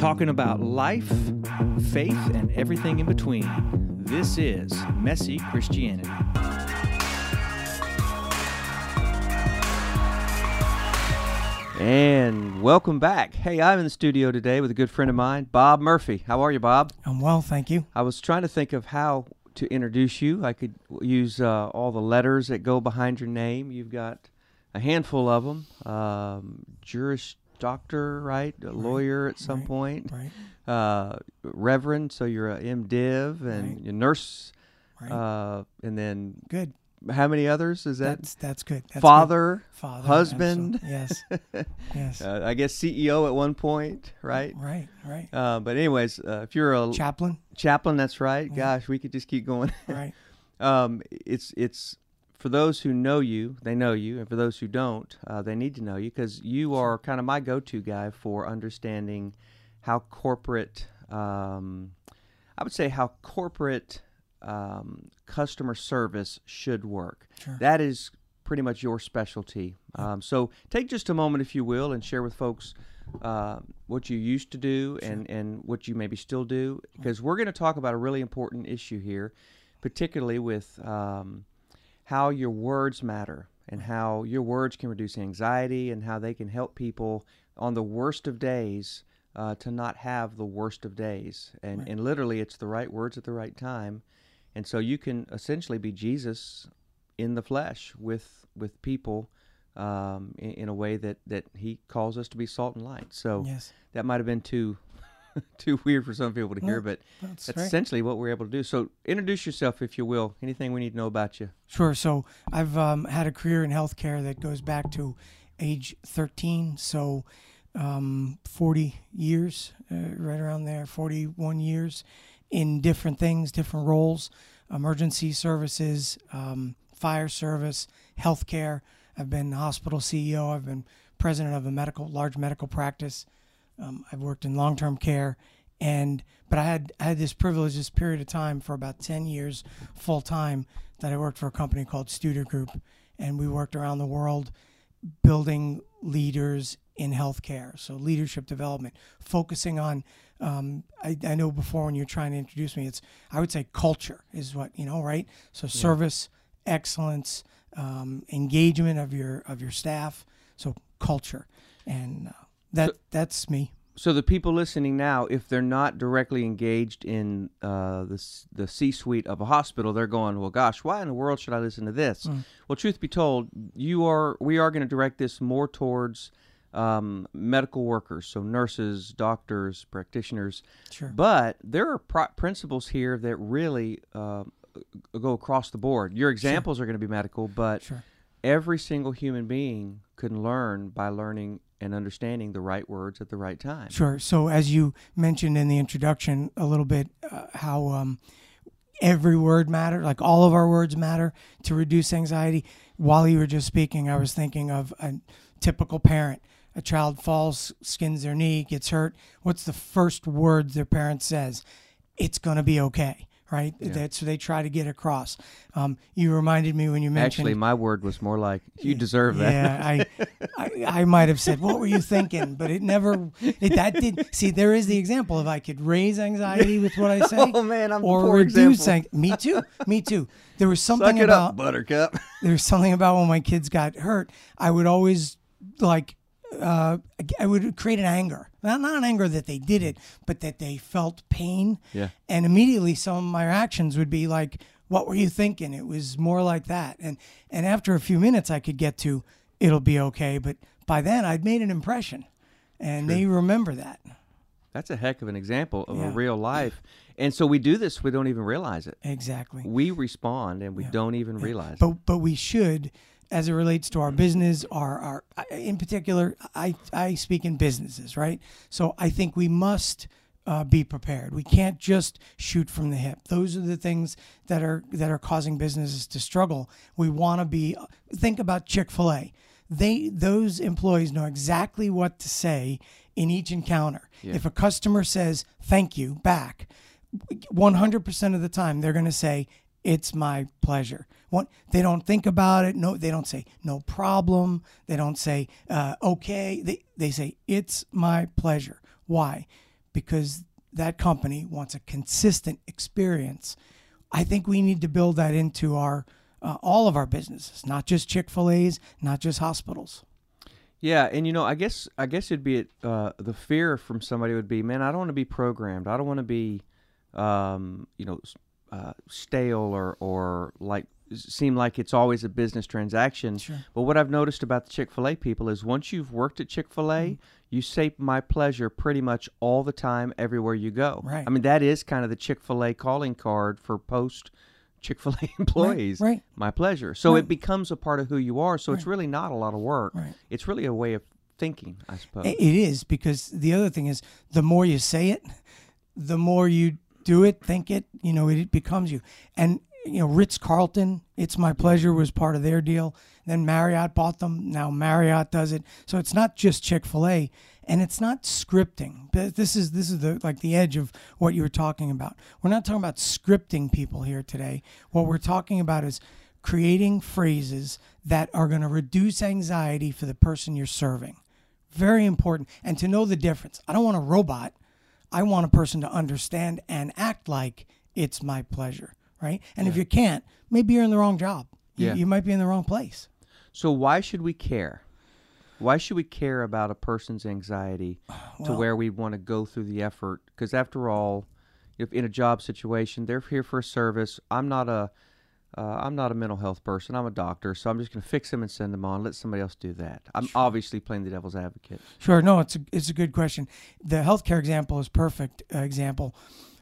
talking about life, faith, and everything in between. This is Messy Christianity. And welcome back. Hey, I'm in the studio today with a good friend of mine, Bob Murphy. How are you, Bob? I'm well, thank you. I was trying to think of how to introduce you. I could use uh, all the letters that go behind your name. You've got a handful of them. Um, Juris doctor, right? A lawyer at some right, point. Right. Uh, reverend, so you're a MDiv and Right. a nurse. Right. Uh, and then good. how many others is that? That's that's good. That's good. Father, Father. husband. absolutely. Yes. yes. uh, I guess CEO at one point, right? right. Right. Uh, but anyways, uh, if you're a Chaplain. chaplain, that's right. Yeah. Gosh, we could just keep going. Right. um, it's it's for those who know you, they know you, and for those who don't, uh, they need to know you because you are kind of my go-to guy for understanding how corporate, um, I would say how corporate um, customer service should work. Sure. That is pretty much your specialty. Um, so take just a moment, if you will, and share with folks uh, what you used to do and, and what you maybe still do, because we're going to talk about a really important issue here, particularly with um, how your words matter and how your words can reduce anxiety and how they can help people on the worst of days uh, to not have the worst of days. And, and literally, it's the right words at the right time. And so you can essentially be Jesus in the flesh with with people um, in, in a way that, that he calls us to be salt and light. So Yes. that might have been too too weird for some people to hear, No, but That's that's right. essentially what we're able to do. So introduce yourself, if you will. Anything we need to know about you. Sure. So I've um, had a career in healthcare that goes back to age 13. So um, 40 years, uh, right around there, 41 years in different things, different roles, emergency services, um, fire service, healthcare. I've been hospital CEO. I've been president of a medical, large medical practice. Um, I've worked in long-term care, and but I had I had this privilege, this period of time for about ten years, full time, that I worked for a company called Studer Group, and we worked around the world, building leaders in healthcare. So leadership development, focusing on. Um, I, I know before when you're trying to introduce me, it's I would say culture is what you know, right? So service, excellence, um, engagement of your of your staff. So culture, and uh, that So- that's me. So the people listening now, if they're not directly engaged in uh, the the C-suite of a hospital, they're going, "Well, gosh, why in the world should I listen to this?" Mm. Well, truth be told, you are we are going to direct this more towards um, medical workers, so nurses, doctors, practitioners. Sure. But there are pro- principles here that really uh, go across the board. Your examples are going to be medical, but Sure. every single human being can learn by learning and understanding the right words at the right time. Sure. So, as you mentioned in the introduction a little bit, uh, how um, every word matter, like all of our words matter to reduce anxiety. While you were just speaking, I was thinking of a typical parent. A child falls, skins their knee, gets hurt. What's the first word their parent says? It's going to be okay, right? That's what they try to get across. Um, you reminded me when you mentioned. Actually, my word was more like, "You deserve that." Yeah, I, I, I might have said, "What were you thinking?" But it never. It, that did. See, there is the example of I could raise anxiety with what I say, Oh, man, I'm or poor reduce. example. Ang- me too. Me too. There was something it about up, Buttercup. there was something about when my kids got hurt. I would always like. Uh, I would create an anger, not not an anger that they did it, but that they felt pain. Yeah. And immediately, some of my actions would be like, "What were you thinking?" It was more like that. And and after a few minutes, I could get to, "It'll be okay." But by then, I'd made an impression, and they remember that. That's a heck of an example of a real life. And so we do this, we don't even realize it. Exactly. We respond and we don't even realize it. but but we should as it relates to our business our our in particular i i speak in businesses right? So i think we must uh, be prepared. We can't just shoot from the hip. Those are the things that are that are causing businesses to struggle. We want to be think about chick-fil-a. They those employees know exactly what to say in each encounter. If a customer says thank you back 100% of the time they're going to say it's my pleasure One, they don't think about it no they don't say no problem they don't say uh, okay they, they say it's my pleasure why because that company wants a consistent experience. I think we need to build that into our uh, all of our businesses, not just Chick Fil A's, not just hospitals. Yeah, and you know, I guess I guess it'd be uh, the fear from somebody would be, man, I don't want to be programmed. I don't want to be, um, you know, uh, stale or or like seem like it's always a business transaction. Sure. But what I've noticed about the Chick Fil A people is once you've worked at Chick Fil A, Mm-hmm. you say my pleasure pretty much all the time, everywhere you go. Right. I mean, that is kind of the Chick Fil A calling card for post Chick Fil A employees. right. My pleasure. So Right. it becomes a part of who you are. So it's really not a lot of work. Right. It's really a way of thinking, I suppose. It it is because the other thing is the more you say it, the more you do it, think it, you know, it becomes you. And you know, Ritz Carlton, it's my pleasure was part of their deal. Then Marriott bought them. Now Marriott does it. So it's not just Chick Fil A, and it's not scripting. This is this is the like the edge of what you were talking about. We're not talking about scripting people here today. What we're talking about is creating phrases that are going to reduce anxiety for the person you're serving. Very important. And to know the difference. I don't want a robot. I want a person to understand and act like it's my pleasure, right? And if you can't, maybe you're in the wrong job. You, Yeah. you might be in the wrong place. So why should we care? Why should we care about a person's anxiety to Well- where we want to go through the effort? Because after all, if in a job situation, they're here for a service. I'm not a, uh, I'm not a mental health person. I'm a doctor, so I'm just going to fix them and send them on. Let somebody else do that. I'm obviously playing the devil's advocate. Sure. No, it's a, it's a good question. The healthcare example is perfect uh, example.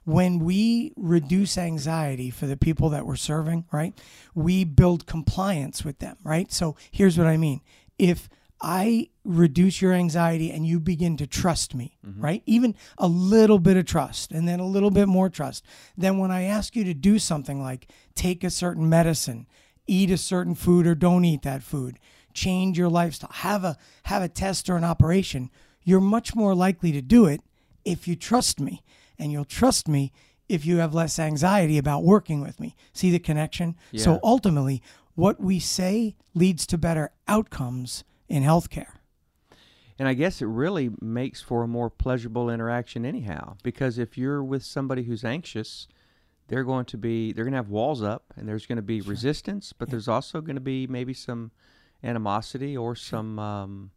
When we reduce anxiety for the people that we're serving, right? We build compliance with them, right? So here's what I mean. If I reduce your anxiety and you begin to trust me, mm-hmm. right? Even a little bit of trust and then a little bit more trust. Then when I ask you to do something like take a certain medicine, eat a certain food or don't eat that food, change your lifestyle, have a have a test or an operation, you're much more likely to do it if you trust me. And you'll trust me if you have less anxiety about working with me. See the connection? Yeah. So ultimately, what we say leads to better outcomes in healthcare. And I guess it really makes for a more pleasurable interaction anyhow. Because if you're with somebody who's anxious, they're going to be they're going to have walls up, and there's going to be resistance, but there's also going to be maybe some animosity or some. Um,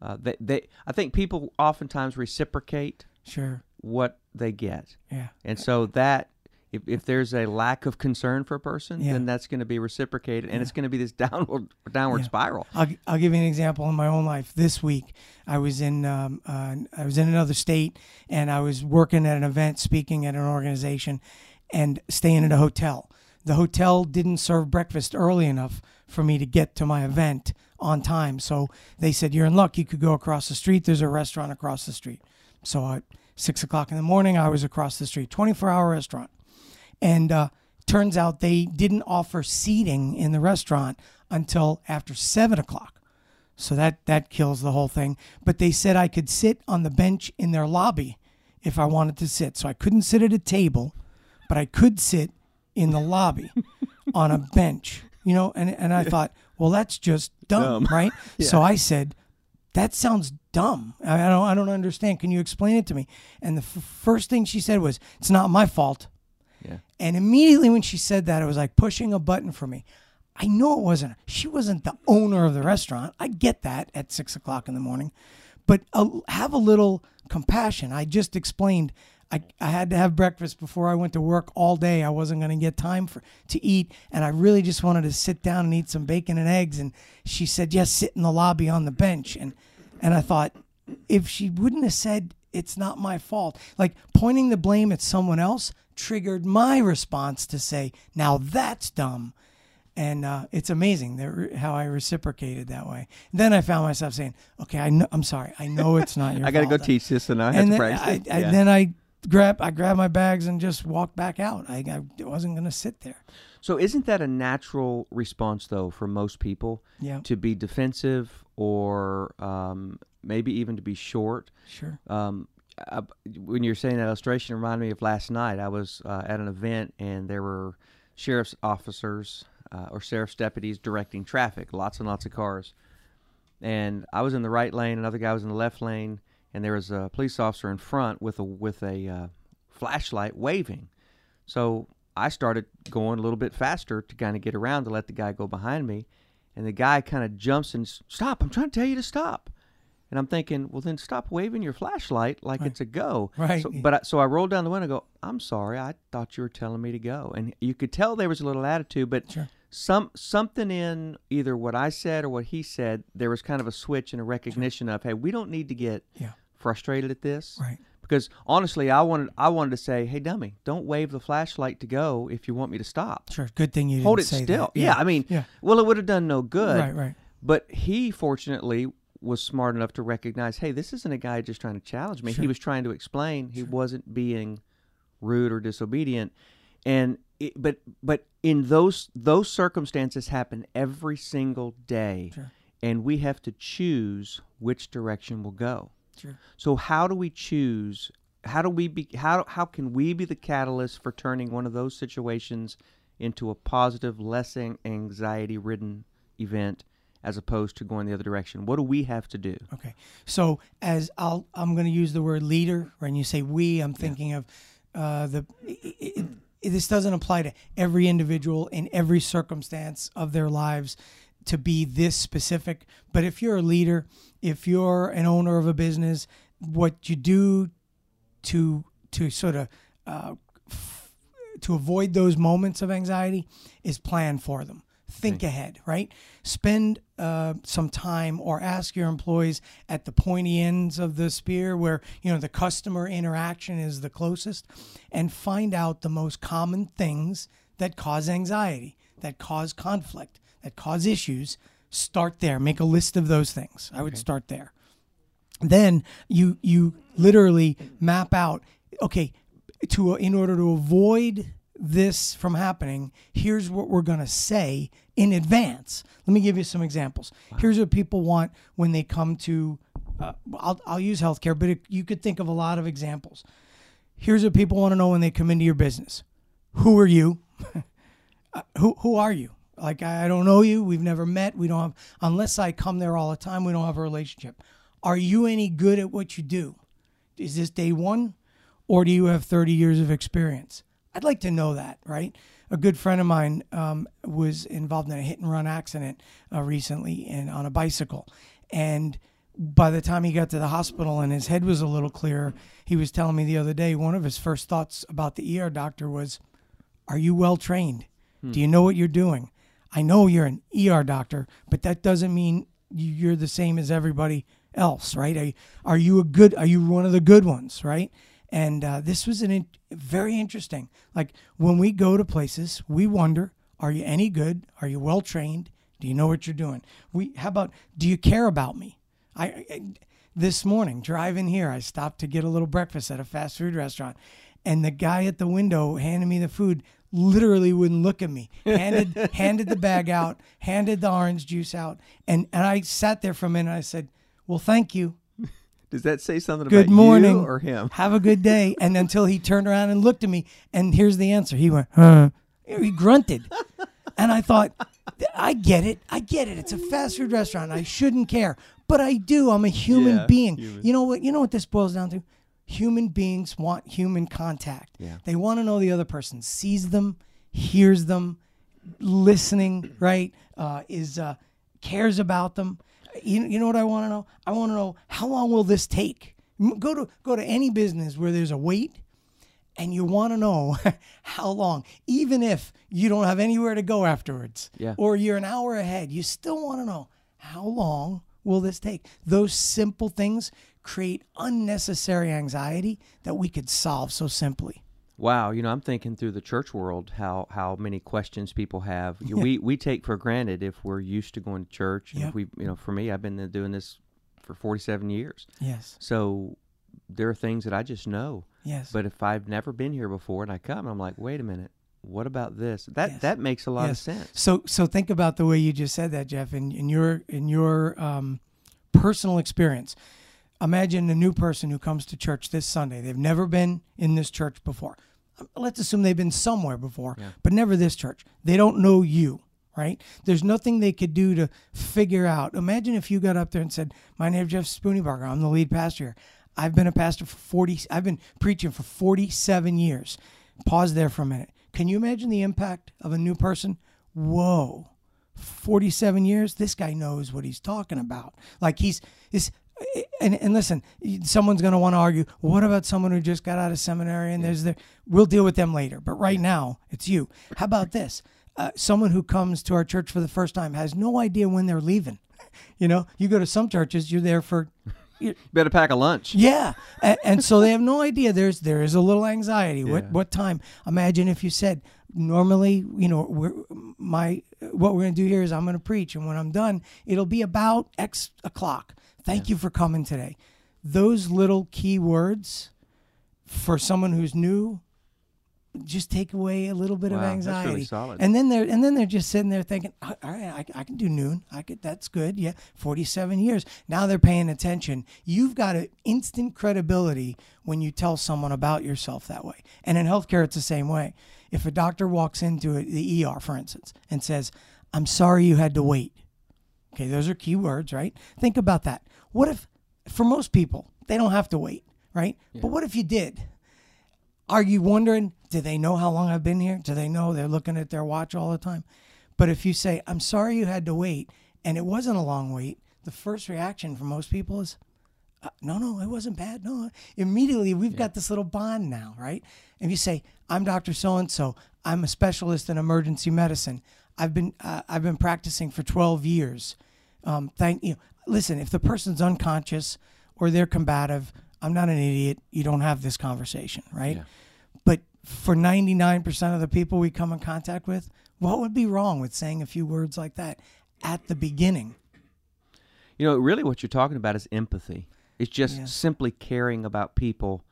uh, they, they I think people oftentimes reciprocate Sure. What they get, Yeah. and so that. If, if there's a lack of concern for a person, Yeah. then that's going to be reciprocated, and it's going to be this downward downward Yeah. spiral. I'll, I'll give you an example in my own life. This week, I was in um, uh, I was in another state, and I was working at an event, speaking at an organization, and staying at a hotel. The hotel didn't serve breakfast early enough for me to get to my event on time. So they said, "You're in luck. You could go across the street. There's a restaurant across the street." So at six o'clock in the morning, I was across the street, 24 hour restaurant. And uh, turns out they didn't offer seating in the restaurant until after seven o'clock. So that that kills the whole thing. But they said I could sit on the bench in their lobby if I wanted to sit. So I couldn't sit at a table, but I could sit in the lobby on a bench. You know, and and I thought, well, that's just dumb, Dumb. right? So I said, that sounds dumb. I don't I don't understand. Can you explain it to me? And the f- first thing she said was, it's not my fault. Yeah. And immediately when she said that, it was like pushing a button for me. I know it wasn't. She wasn't the owner of the restaurant. I get that at six o'clock in the morning, but uh, have a little compassion. I just explained. I, I had to have breakfast before I went to work all day. I wasn't going to get time for to eat, and I really just wanted to sit down and eat some bacon and eggs. And she said, "Yes, sit in the lobby on the bench." And and I thought, if she wouldn't have said it's not my fault, like pointing the blame at someone else triggered my response to say, now that's dumb. And uh, it's amazing that how I reciprocated that way. Then I found myself saying, okay, I know, I'm sorry. I know it's not your I got to go teach this, and I have And to practice. I. I, Yeah. then I grab, I grabbed my bags and just walked back out. I, I wasn't going to sit there. So isn't that a natural response though for most people Yeah, to be defensive or um, maybe even to be short? sure. Um, I, when you're saying that illustration, it reminded me of last night. I was uh, at an event and there were sheriff's officers uh, or sheriff's deputies directing traffic, lots and lots of cars. And I was in the right lane, another guy was in the left lane, and there was a police officer in front with a with a uh, flashlight waving. So I started going a little bit faster to kind of get around to let the guy go behind me, and the guy kind of jumps and stop. I'm trying to tell you to stop. And I'm thinking, well, then stop waving your flashlight like Right. it's a go. Right. So, but I, so I rolled down the window. and Go. I'm sorry. I thought you were telling me to go. And you could tell there was a little attitude, but Sure. some something in either what I said or what he said, there was kind of a switch and a recognition of, hey, we don't need to get Yeah. Frustrated at this. Right. Because honestly, I wanted I wanted to say, hey, dummy, don't wave the flashlight to go if you want me to stop. Sure. Good thing you didn't Hold it still. that. Yeah. I mean, Yeah. well, it would have done no good. Right. Right. But he fortunately was smart enough to recognize, hey, this isn't a guy just trying to challenge me. Sure. He was trying to explain. He wasn't being rude or disobedient. And it, but but in those those circumstances happen every single day, Sure. and we have to choose which direction we'll go. Sure. So how do we choose? How do we be? How how can we be the catalyst for turning one of those situations into a positive, less anxiety ridden event, as opposed to going the other direction? What do we have to do? Okay. So as I'll, I'm going to use the word leader. When you say we, I'm thinking of uh, the. It, it, this doesn't apply to every individual in every circumstance of their lives to be this specific. But if you're a leader, if you're an owner of a business, what you do to to sort of uh, f- to avoid those moments of anxiety is plan for them. Think ahead, right? Spend uh, some time or ask your employees at the pointy ends of the spear where you know the customer interaction is the closest, and find out the most common things that cause anxiety, that cause conflict, that cause issues. Start there. Make a list of those things. I would start there then you you literally map out okay to in order to avoid this from happening here's what we're going to say in advance let me give you some examples here's what people want when they come to uh, I'll, I'll use healthcare but it, you could think of a lot of examples here's what people want to know when they come into your business who are you uh, who who are you? Like I don't know you. We've never met. We don't have unless I come there all the time. We don't have a relationship. Are you any good at what you do? Is this day one, or do you have thirty years of experience? I'd like to know that. Right. A good friend of mine um, was involved in a hit and run accident uh, recently, and on a bicycle, and by the time he got to the hospital and his head was a little clearer, he was telling me the other day one of his first thoughts about the ER doctor was, "Are you well trained? Do you know what you're doing? I know you're an ER doctor, but that doesn't mean you- you're the same as everybody else, right? Are, are you a good? Are you one of the good ones, right? And uh, this was an in, very interesting. Like when we go to places, we wonder: Are you any good? Are you well trained? Do you know what you're doing? We how about? Do you care about me? I, I this morning driving here, I stopped to get a little breakfast at a fast food restaurant, and the guy at the window handing me the food literally wouldn't look at me. Handed handed the bag out, handed the orange juice out, and and I sat there for a minute. And I said, "Well, thank you. Does that say something Good about morning. you or him? Have a good day." And until he turned around and looked at me, and here's the answer. He went, "Huh." He grunted, and I thought, "I get it. I get it. It's a fast food restaurant. I shouldn't care, but I do. I'm a human Yeah, being. human. You know what? You know what this boils down to." Human beings want human contact. Yeah. They want to know the other person sees them, hears them, listening, right? Uh, is uh, cares about them. You, you know what I want to know? I want to know how long will this take? Go to go to any business where there's a wait, and you want to know how long, even if you don't have anywhere to go afterwards, Yeah. or you're an hour ahead. You still want to know how long will this take? Those simple things create unnecessary anxiety that we could solve so simply. Wow, you know, I'm thinking through the church world how how many questions people have. You- We we take for granted if we're used to going to church. And Yeah. if we, you know, for me, I've been doing this for 47 years, Yes. so there are things that I just know. Yes. But if I've never been here before and I come, I'm like, wait a minute, what about this? That Yes. that makes a lot Yes. of sense. So so think about the way you just said that, Jeff, in, in your in your um, personal experience. Imagine a new person who comes to church this Sunday. They've never been in this church before. Um, Let's assume they've been somewhere before, Yeah. but never this church. They don't know you, right? There's nothing they could do to figure out. Imagine if you got up there and said, "My name is Jeff Spooneybarger. I'm the lead pastor here. I've been a pastor for 40, I've been preaching for 47 years. Pause there for a minute. Can you imagine the impact of a new person? Whoa. 47 years, this guy knows what he's talking about. Like he's is and, and listen, someone's going to want to argue, what about someone who just got out of seminary and there's there we'll deal with them later. But right now, it's you. How about this? Uh, someone who comes to our church for the first time has no idea when they're leaving. You know, you go to some churches, you're there for you better pack a lunch. Yeah, and, and, so they have no idea. There's there is a little anxiety. Yeah. What what time? Imagine if you said normally, you know, we're, my what we're going to do here is I'm going to preach, and when I'm done, it'll be about X o'clock. Thank you for coming today. Those little key words for someone who's new just take away a little bit wow, of anxiety. Really and then they're and then they're just sitting there thinking, all right, I, I, can do noon. I could that's good. Yeah, 47 years. Now they're paying attention. You've got an instant credibility when you tell someone about yourself that way. And in healthcare, it's the same way. If a doctor walks into the ER, for instance, and says, "I'm sorry you had to wait," okay, those are key words, right? Think about that. What if, for most people, they don't have to wait, right? Yeah. But what if you did? Are you wondering, do they know how long I've been here? Do they know they're looking at their watch all the time? But if you say, I'm sorry you had to wait, and it wasn't a long wait, the first reaction for most people is, uh, no, no, it wasn't bad. No, immediately we've yeah. got this little bond now, right? If you say, I'm Dr. So and so, I'm a specialist in emergency medicine. I've been uh, I've been practicing for 12 years. Um, thank you. Listen, if the person's unconscious or they're combative, I'm not an idiot. You don't have this conversation, right? Yeah. But for 99% of the people we come in contact with, what would be wrong with saying a few words like that at the beginning? You know, really what you're talking about is empathy. It's just yeah. simply caring about people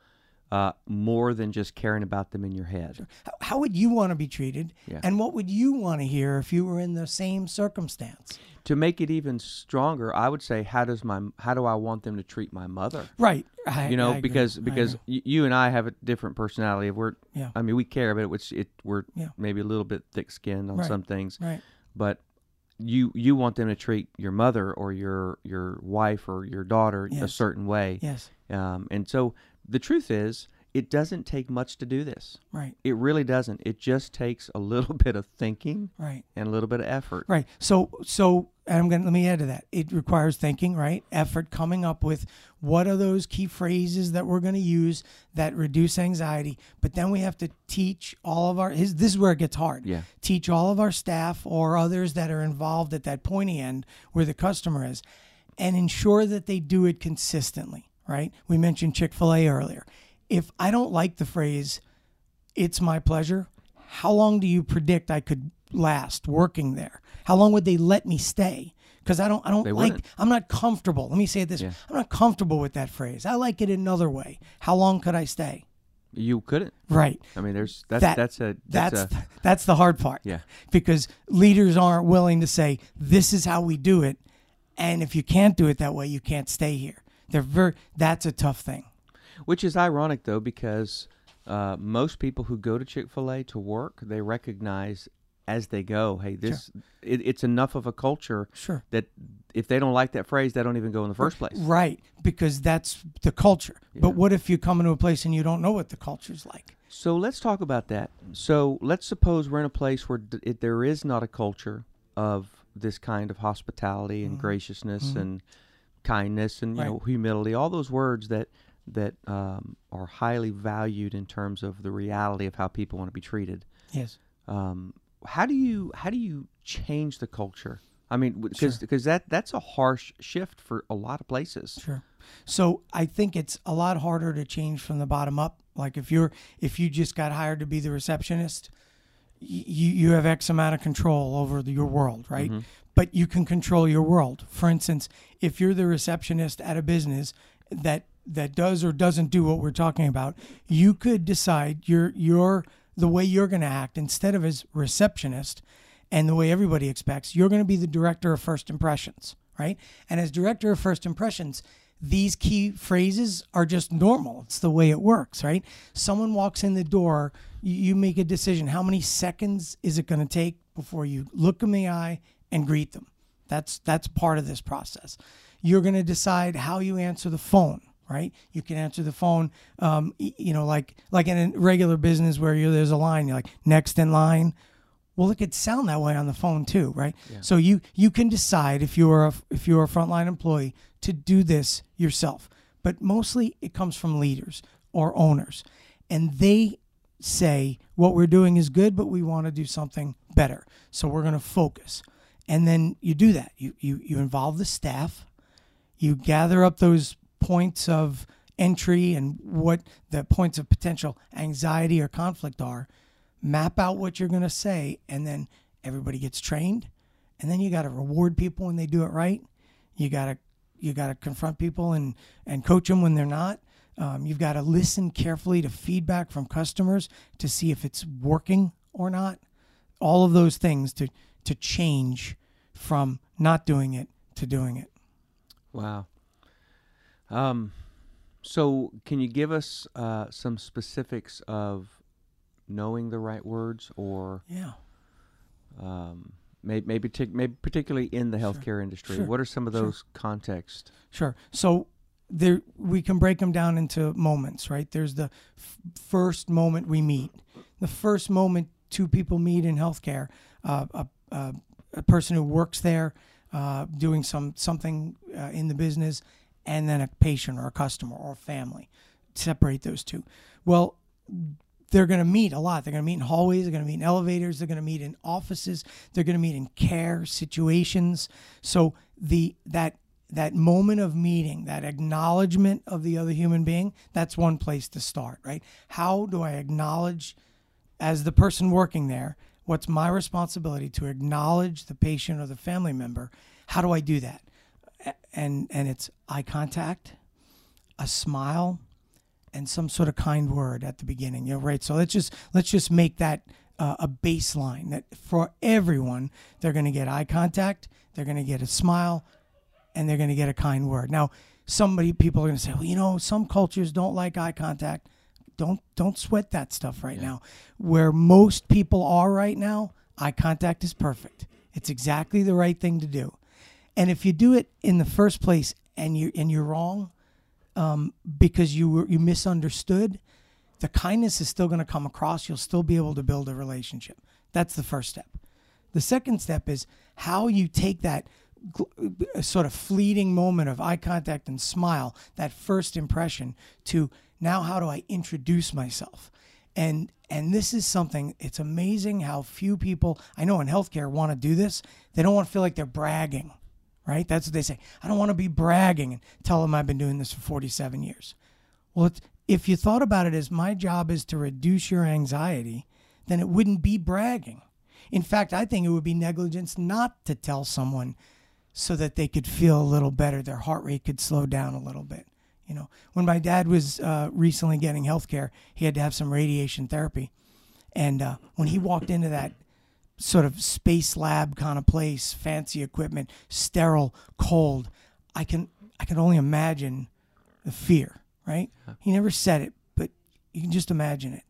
uh, more than just caring about them in your head. Sure. How, would you want to be treated? Yeah. And what would you want to hear if you were in the same circumstance? To make it even stronger, I would say, how does my how do I want them to treat my mother? Right. I, you know, because because you and I have a different personality. We're, yeah. I mean, we care, but it's it we're yeah. maybe a little bit thick skinned on right. some things. Right. But you you want them to treat your mother or your your wife or your daughter yes. a certain way. Yes. Um, and so the truth is, it doesn't take much to do this. Right. It really doesn't. It just takes a little bit of thinking. Right. And a little bit of effort. Right. So so and I'm going to let me add to that. It requires thinking, right? Effort coming up with what are those key phrases that we're going to use that reduce anxiety, but then we have to teach all of our his, this is where it gets hard. Yeah. Teach all of our staff or others that are involved at that pointy end where the customer is and ensure that they do it consistently right? We mentioned Chick fil A earlier. If I don't like the phrase, it's my pleasure, how long do you predict I could last working there? How long would they let me stay? Because I don't, I don't they like. Wouldn't. I'm not comfortable. Let me say it this: yeah. I'm not comfortable with that phrase. I like it another way. How long could I stay? You couldn't. Right. I mean, there's that's that, that's a that's that's, a, that's the hard part. Yeah. Because leaders aren't willing to say this is how we do it, and if you can't do it that way, you can't stay here. They're very. That's a tough thing. Which is ironic though, because uh, most people who go to Chick Fil A to work, they recognize as they go, hey, this sure. it, it's enough of a culture sure. that if they don't like that phrase, they don't even go in the first place. Right, because that's the culture. Yeah. But what if you come into a place and you don't know what the culture's like? So let's talk about that. So let's suppose we're in a place where d- it, there is not a culture of this kind of hospitality and mm-hmm. graciousness mm-hmm. and kindness and you right. know humility, all those words that that um, are highly valued in terms of the reality of how people want to be treated. Yes. Um, how do you how do you change the culture? I mean, because sure. because that that's a harsh shift for a lot of places. Sure. So I think it's a lot harder to change from the bottom up. Like if you're if you just got hired to be the receptionist, you you have X amount of control over the, your world, right? Mm-hmm but you can control your world. For instance, if you're the receptionist at a business that that does or doesn't do what we're talking about, you could decide your your the way you're going to act instead of as receptionist and the way everybody expects. You're going to be the director of first impressions, right? And as director of first impressions, these key phrases are just normal. It's the way it works, right? Someone walks in the door, you make a decision. How many seconds is it going to take before you look in the eye and greet them. That's that's part of this process. You're going to decide how you answer the phone, right? You can answer the phone, um, you know, like like in a regular business where you there's a line, you're like next in line. Well, it could sound that way on the phone too, right? So you you can decide if you're a if you're a frontline employee to do this yourself, but mostly it comes from leaders or owners, and they say what we're doing is good, but we want to do something better. So we're going to focus, and then you do that. You you you involve the staff, you gather up those points of entry and what the points of potential anxiety or conflict are map out what you're going to say and then everybody gets trained. And then you got to reward people when they do it right. You got to you got to confront people and and coach them when they're not. Um, you've got to listen carefully to feedback from customers to see if it's working or not. All of those things to to change from not doing it to doing it Wow. Um, so can you give us uh, some specifics of knowing the right words, or yeah um, maybe maybe, tic- maybe particularly in the healthcare industry? Sure. What are some of Sure. those contexts? Sure. So there we can break them down into moments, right? There's the f- first moment we meet. The first moment two people meet in healthcare, uh, a, a, a person who works there, uh, doing some something uh, in the business, and then a patient or a customer or a family. Separate those two. Well, they're going to meet a lot. They're going to meet in hallways. They're going to meet in elevators. They're going to meet in offices. They're going to meet in care situations. So the that that moment of meeting, that acknowledgement of the other human being, that's one place to start, right? How do I acknowledge as the person working there? What's my responsibility to acknowledge the patient or the family member? How do I do that? And and it's eye contact, a smile, and some sort of kind word at the beginning. You know, right? So let's just let's just make that uh, a baseline that for everyone they're going to get eye contact, they're going to get a smile, and they're going to get a kind word. Now, somebody people are going to say, well, you know, some cultures don't like eye contact. Don't don't sweat that stuff right now. Where most people are right now, eye contact is perfect. It's exactly the right thing to do. And if you do it in the first place and you and you're wrong, um, because you were you misunderstood, the kindness is still going to come across. You'll still be able to build a relationship. That's the first step. The second step is how you take that gl- uh, sort of fleeting moment of eye contact and smile, that first impression, to now how do I introduce myself? And and this is something. It's amazing how few people I know in healthcare want to do this. They don't want to feel like they're bragging right? That's what they say. I don't want to be bragging and tell them I've been doing this for 47 years. Well, if you thought about it as my job is to reduce your anxiety, then it wouldn't be bragging. In fact, I think it would be negligence not to tell someone so that they could feel a little better, their heart rate could slow down a little bit. You know, when my dad was uh, recently getting health care, he had to have some radiation therapy. And uh, when he walked into that sort of space lab kind of place, fancy equipment, sterile, cold. I can I can only imagine the fear, right? He never said it, but you can just imagine it.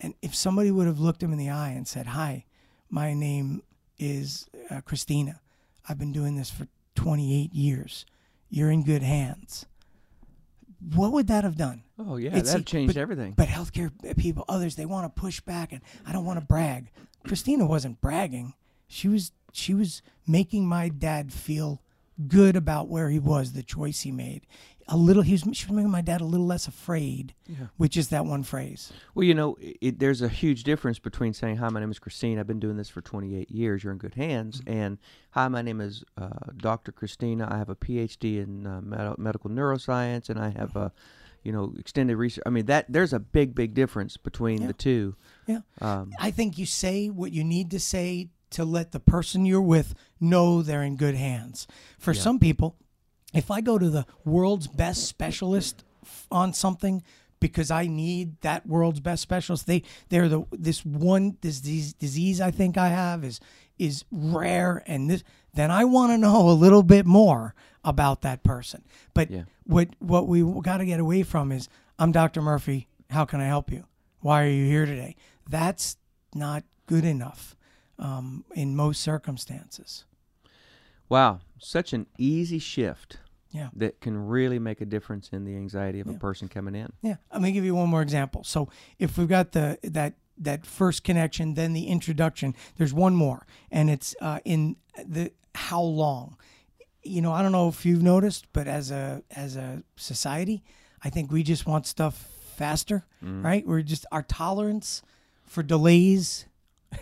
And if somebody would have looked him in the eye and said, "Hi, my name is uh, Christina. I've been doing this for 28 years. You're in good hands." What would that have done? Oh yeah, It's- that changed but- everything. But healthcare people, others, they want to push back, and I don't want to brag. Christina wasn't bragging; she was she was making my dad feel good about where he was, the choice he made. A little, he was she was making my dad a little less afraid, Yeah. which is that one phrase. Well, you know, it, there's a huge difference between saying, "Hi, my name is Christine. I've been doing this for 28 years. You're in good hands," Mm-hmm. and "Hi, my name is uh, Dr. Christina. I have a PhD in uh, med- medical neuroscience, and I have a, you know, extended research." I mean, that there's a big, big difference between Yeah. the two. Yeah. Um, I think you say what you need to say to let the person you're with know they're in good hands. For Yeah. some people, if I go to the world's best specialist on something because I need that world's best specialist, they they're the this one this disease, disease I think I have is is rare and this then I want to know a little bit more about that person. But Yeah. what what we got to get away from is I'm Dr. Murphy. How can I help you? Why are you here today? That's not good enough um, in most circumstances. wow, such an easy shift Yeah. that can really make a difference in the anxiety of a person coming in. Yeah, Let me give you one more example. So if we've got the that that first connection, then the introduction. There's one more, and it's uh, in the how long. You know, I don't know if you've noticed, but as a as a society, I think we just want stuff faster, right? We're just our tolerance for delays.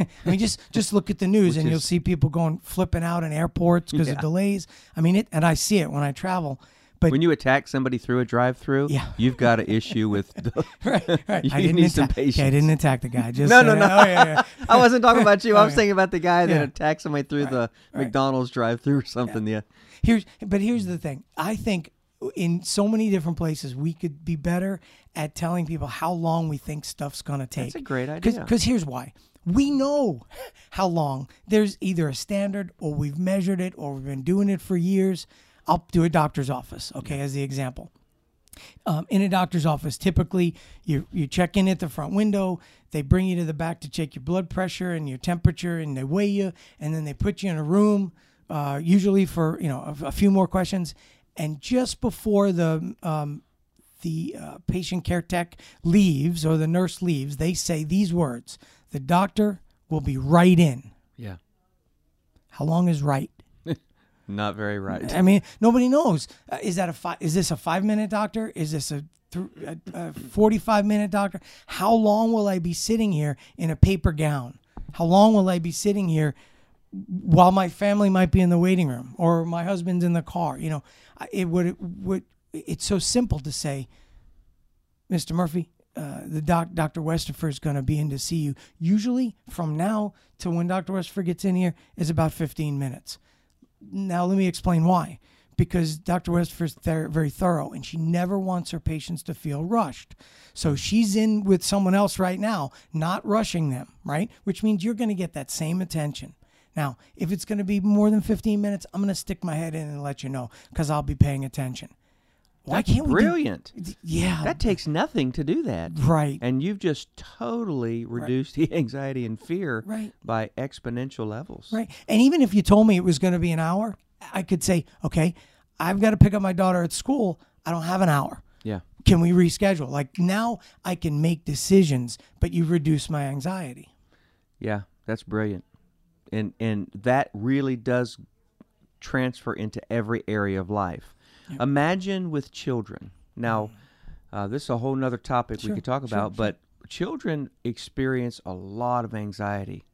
I mean, just just look at the news, and you'll see people going flipping out in airports because Yeah. of delays. I mean, it, and I see it when I travel. But When you attack somebody through a drive-through, Yeah. you've got an issue with. The, right, right. You I didn't need some attack. patience. Okay, I didn't attack the guy. Just No, no, no. Oh, yeah, yeah. I wasn't talking about you. Oh, I was Okay. thinking about the guy that attacked somebody through the right. McDonald's drive-through or something. Yeah. Here's, but here's the thing. I think in so many different places we could be better at telling people how long we think stuff's gonna take. That's a great idea. Because here's why. We know how long. There's either a standard, or we've measured it, or we've been doing it for years. up to a doctor's office, okay, as the example. Um, in a doctor's office, typically you you check in at the front window. They bring you to the back to check your blood pressure and your temperature, and they weigh you, and then they put you in a room, uh, usually for you know a, a few more questions. And just before the um, the uh, patient care tech leaves or the nurse leaves, they say these words: "The doctor will be right in." Yeah. How long is right? Not very right. I mean, nobody knows. Uh, is that a fi- is this a five minute doctor? Is this a, th- a, a forty five minute doctor? How long will I be sitting here in a paper gown? How long will I be sitting here while my family might be in the waiting room or my husband's in the car? You know, it would it would. It's so simple to say, Mr. Murphy, uh, the doc, Dr. Westerfer is going to be in to see you. Usually, from now to when Dr. Westerfer gets in here is about 15 minutes. Now, let me explain why. Because Dr. Westerfer is ther- very thorough and she never wants her patients to feel rushed. So she's in with someone else right now, not rushing them, right? Which means you're going to get that same attention. Now, if it's going to be more than 15 minutes, I'm going to stick my head in and let you know because I'll be paying attention. Why That's can't we? do- brilliant. yeah. that takes nothing to do that. right. And you've just totally reduced the anxiety and fear Right. by exponential levels. Right. And even if you told me it was going to be an hour, I could say, okay, I've got to pick up my daughter at school. I don't have an hour. Yeah. Can we reschedule? Like now I can make decisions, but you reduce my anxiety. Yeah, that's brilliant. And and that really does transfer into every area of life. Imagine with children. Now, uh, this is a whole nother topic Sure, we could talk sure, about, sure. but children experience a lot of anxiety.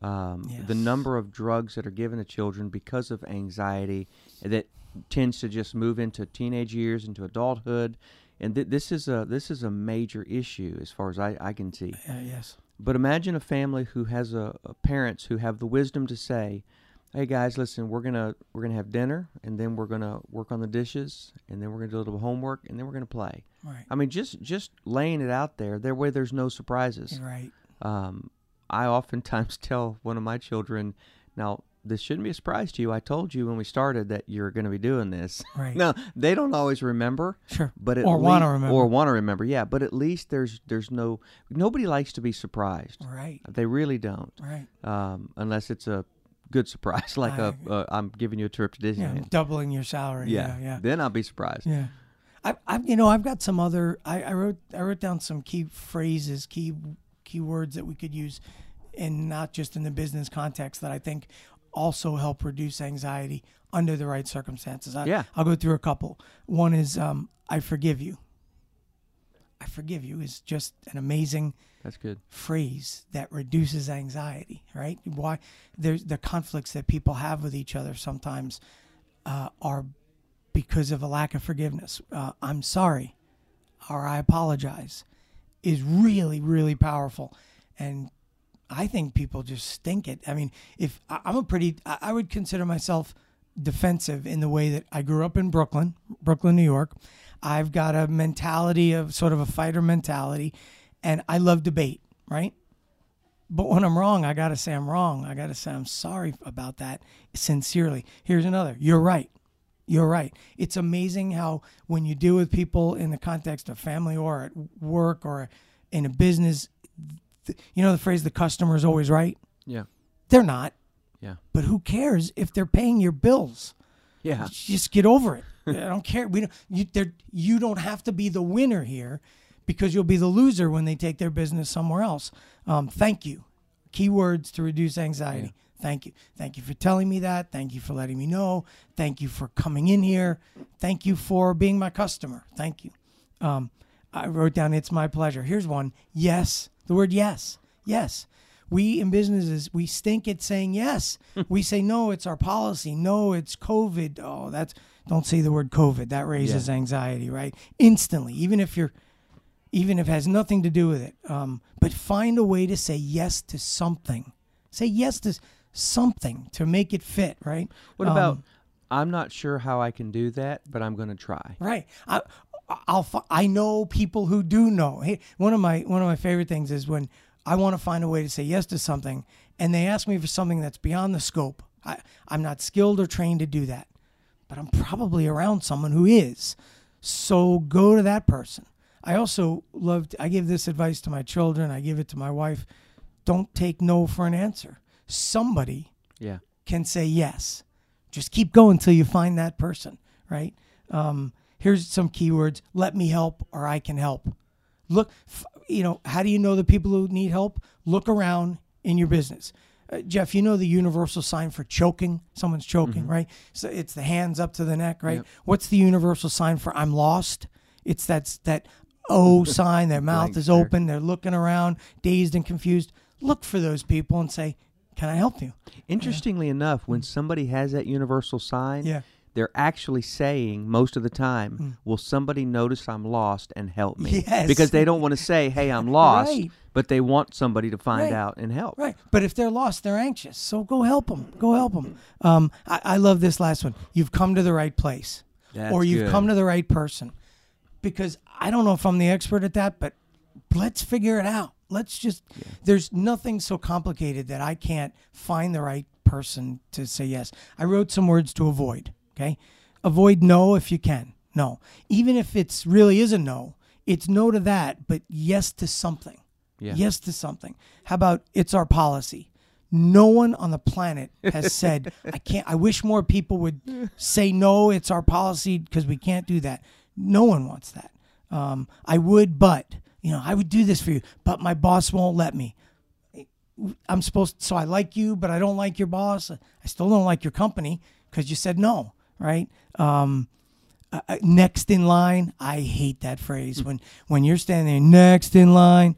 Um, The number of drugs that are given to children because of anxiety that tends to just move into teenage years, into adulthood, and th- this is a this is a major issue as far as I, I can see. Uh, yes. But imagine a family who has a, a parents who have the wisdom to say, "Hey guys, listen, we're gonna we're gonna have dinner, and then we're gonna work on the dishes, and then we're gonna do a little homework, and then we're gonna play." Right. I mean, just just laying it out there, there way there's no surprises. Right. Um, I oftentimes tell one of my children, "Now this shouldn't be a surprise to you. I told you when we started that you're going to be doing this." Right. no, they don't always remember Sure. but at Or wanna remember. or want to remember yeah but at least there's there's no nobody likes to be surprised Right. they really don't Right. um, unless it's a good surprise like I a uh, i'm giving you a trip to Yeah. Doubling your salary. Yeah. Yeah. then i'll be surprised Yeah. I, I, you know, I've got some other. I, I wrote, I wrote down some key phrases, key, key words that we could use, and not just in the business context that I think also help reduce anxiety under the right circumstances. I, Yeah. I'll go through a couple. One is, um, "I forgive you." I forgive you is just an amazing that's good phrase that reduces anxiety, right? Why there's the conflicts that people have with each other sometimes uh, are because of a lack of forgiveness. Uh, I'm sorry, or I apologize, is really really powerful, and I think people just stink it. I mean, if I'm a pretty, I would consider myself defensive in the way that I grew up in Brooklyn, Brooklyn, New York. I've got a mentality of sort of a fighter mentality, and I love debate, right? But when I'm wrong, I got to say I'm wrong. I got to say I'm sorry about that sincerely. Here's another. You're right. You're right. It's amazing how when you deal with people in the context of family or at work or in a business, th- you know the phrase the customer is always right? yeah They're not. yeah But who cares if they're paying your bills? yeah Just get over it. I don't care. We don't. You, there, you don't have to be the winner here, because you'll be the loser when they take their business somewhere else. Um, thank you. Keywords to reduce anxiety. Thank you. Thank you for telling me that. Thank you for letting me know. Thank you for coming in here. Thank you for being my customer. Thank you. Um, I wrote down, it's my pleasure. Here's one. Yes. The word yes. Yes. We in businesses, we stink at saying yes. we say, no, it's our policy. No, it's COVID. Oh, that's, don't say the word COVID. That raises anxiety, right? Instantly, even if you're, even if it has nothing to do with it. Um, but find a way to say yes to something. Say yes to something to make it fit, right? What Um, about? I'm not sure how I can do that, but I'm going to try. Right. I, I'll. I know people who do know. Hey, one of my one of my favorite things is when I want to find a way to say yes to something, and they ask me for something that's beyond the scope. I, I'm not skilled or trained to do that, but I'm probably around someone who is. So go to that person. I also love. I give this advice to my children. I give it to my wife. Don't take no for an answer. Somebody Yeah. can say yes. Just keep going until you find that person, right? Um, here's some keywords let me help or I can help. Look, f- you know, how do you know the people who need help? Look around in your business. Uh, Jeff, you know the universal sign for choking? Someone's choking, right? So it's the hands up to the neck, right? Yep. What's the universal sign for I'm lost? It's that's that O sign, their mouth is open, they're looking around, dazed and confused. Look for those people and say, Can I help you? Interestingly enough, when somebody has that universal sign, Yeah. they're actually saying most of the time, "Will somebody notice I'm lost and help me?" Yes. Because they don't want to say, "Hey, I'm lost," Right. but they want somebody to find Right. out and help. Right. But if they're lost, they're anxious. So go help them. Go help them. Um, I, I love this last one. You've come to the right place, That's or you've good. come to the right person. Because I don't know if I'm the expert at that, but let's figure it out. Let's just. There's nothing so complicated that I can't find the right person to say yes. I wrote some words to avoid. Okay, avoid no if you can. No, even if it's really is a no, it's no to that, but yes to something Yeah. yes to something. How about it's our policy? No one on the planet has said, I can't, I wish more people would say, no, it's our policy because we can't do that. No one wants that. Um, I would, but, you know, I would do this for you, but my boss won't let me. I'm supposed to, so I like you, but I don't like your boss. I still don't like your company because you said no, right? Um, uh, next in line, I hate that phrase when when you're standing there next in line.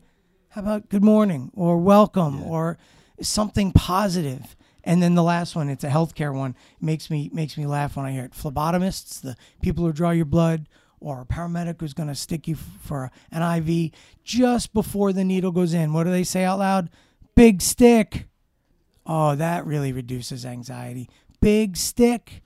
How about good morning or welcome or something positive? And then the last one, it's a healthcare one, makes me makes me laugh when I hear it. Phlebotomists, the people who draw your blood, or a paramedic who's going to stick you for an IV just before the needle goes in. What do they say out loud? Big stick. Oh, that really reduces anxiety. Big stick.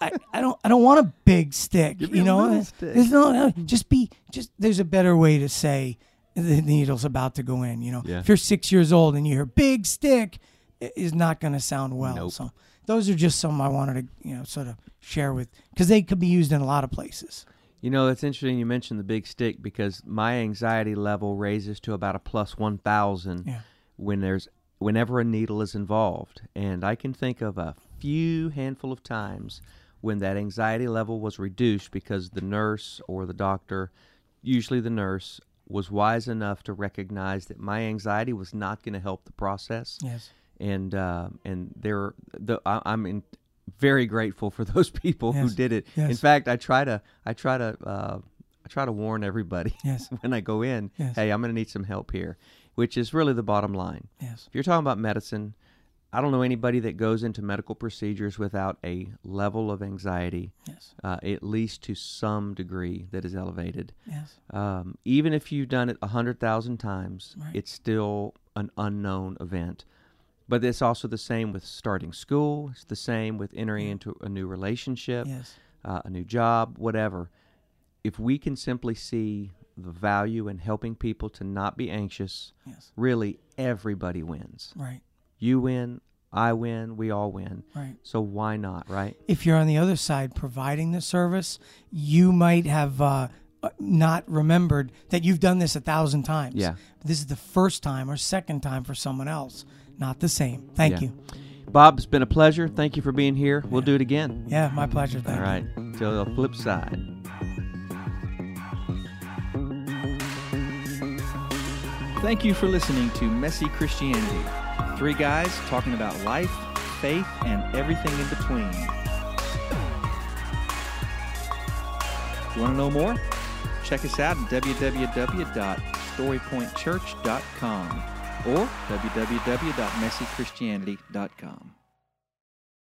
I, I don't I don't want a big stick. You know, stick. there's no, no just be just. There's a better way to say the needle's about to go in. You know, Yeah. if you're six years old and you hear big stick, it is not going to sound well. Nope. So those are just some I wanted to you know sort of share with because they could be used in a lot of places. You know, it's interesting you mentioned the big stick because my anxiety level raises to about a plus 1,000 Yeah. when there's whenever a needle is involved. And I can think of a few handful of times when that anxiety level was reduced because the nurse or the doctor, usually the nurse, was wise enough to recognize that my anxiety was not going to help the process Yes. And uh, and they're the I, I'm in, very grateful for those people who did it. In fact, I try to I try to uh, I try to warn everybody Yes. when I go in. Yes. Hey, I'm going to need some help here, which is really the bottom line. Yes. If you're talking about medicine, I don't know anybody that goes into medical procedures without a level of anxiety, Yes. uh, at least to some degree, that is elevated. Yes. Um, even if you've done it a hundred thousand times, Right. it's still an unknown event. But it's also the same with starting school. It's the same with entering into a new relationship, Yes. uh, a new job, whatever. If we can simply see the value in helping people to not be anxious, Yes. really everybody wins. Right. You win, I win, we all win. Right. So why not, right? if you're on the other side providing the service, you might have uh, uh, not remembered that you've done this a thousand times. Yeah. This is the first time or second time for someone else. Not the same. Thank Yeah. you. Bob, it's been a pleasure. Thank you for being here. We'll do it again. Yeah, my pleasure. Thank All right. Till the flip side. Thank you for listening to Messy Christianity. Three guys talking about life, faith, and everything in between. You want to know more? Check us out at www.storypointchurch.com or www.messychristianity.com.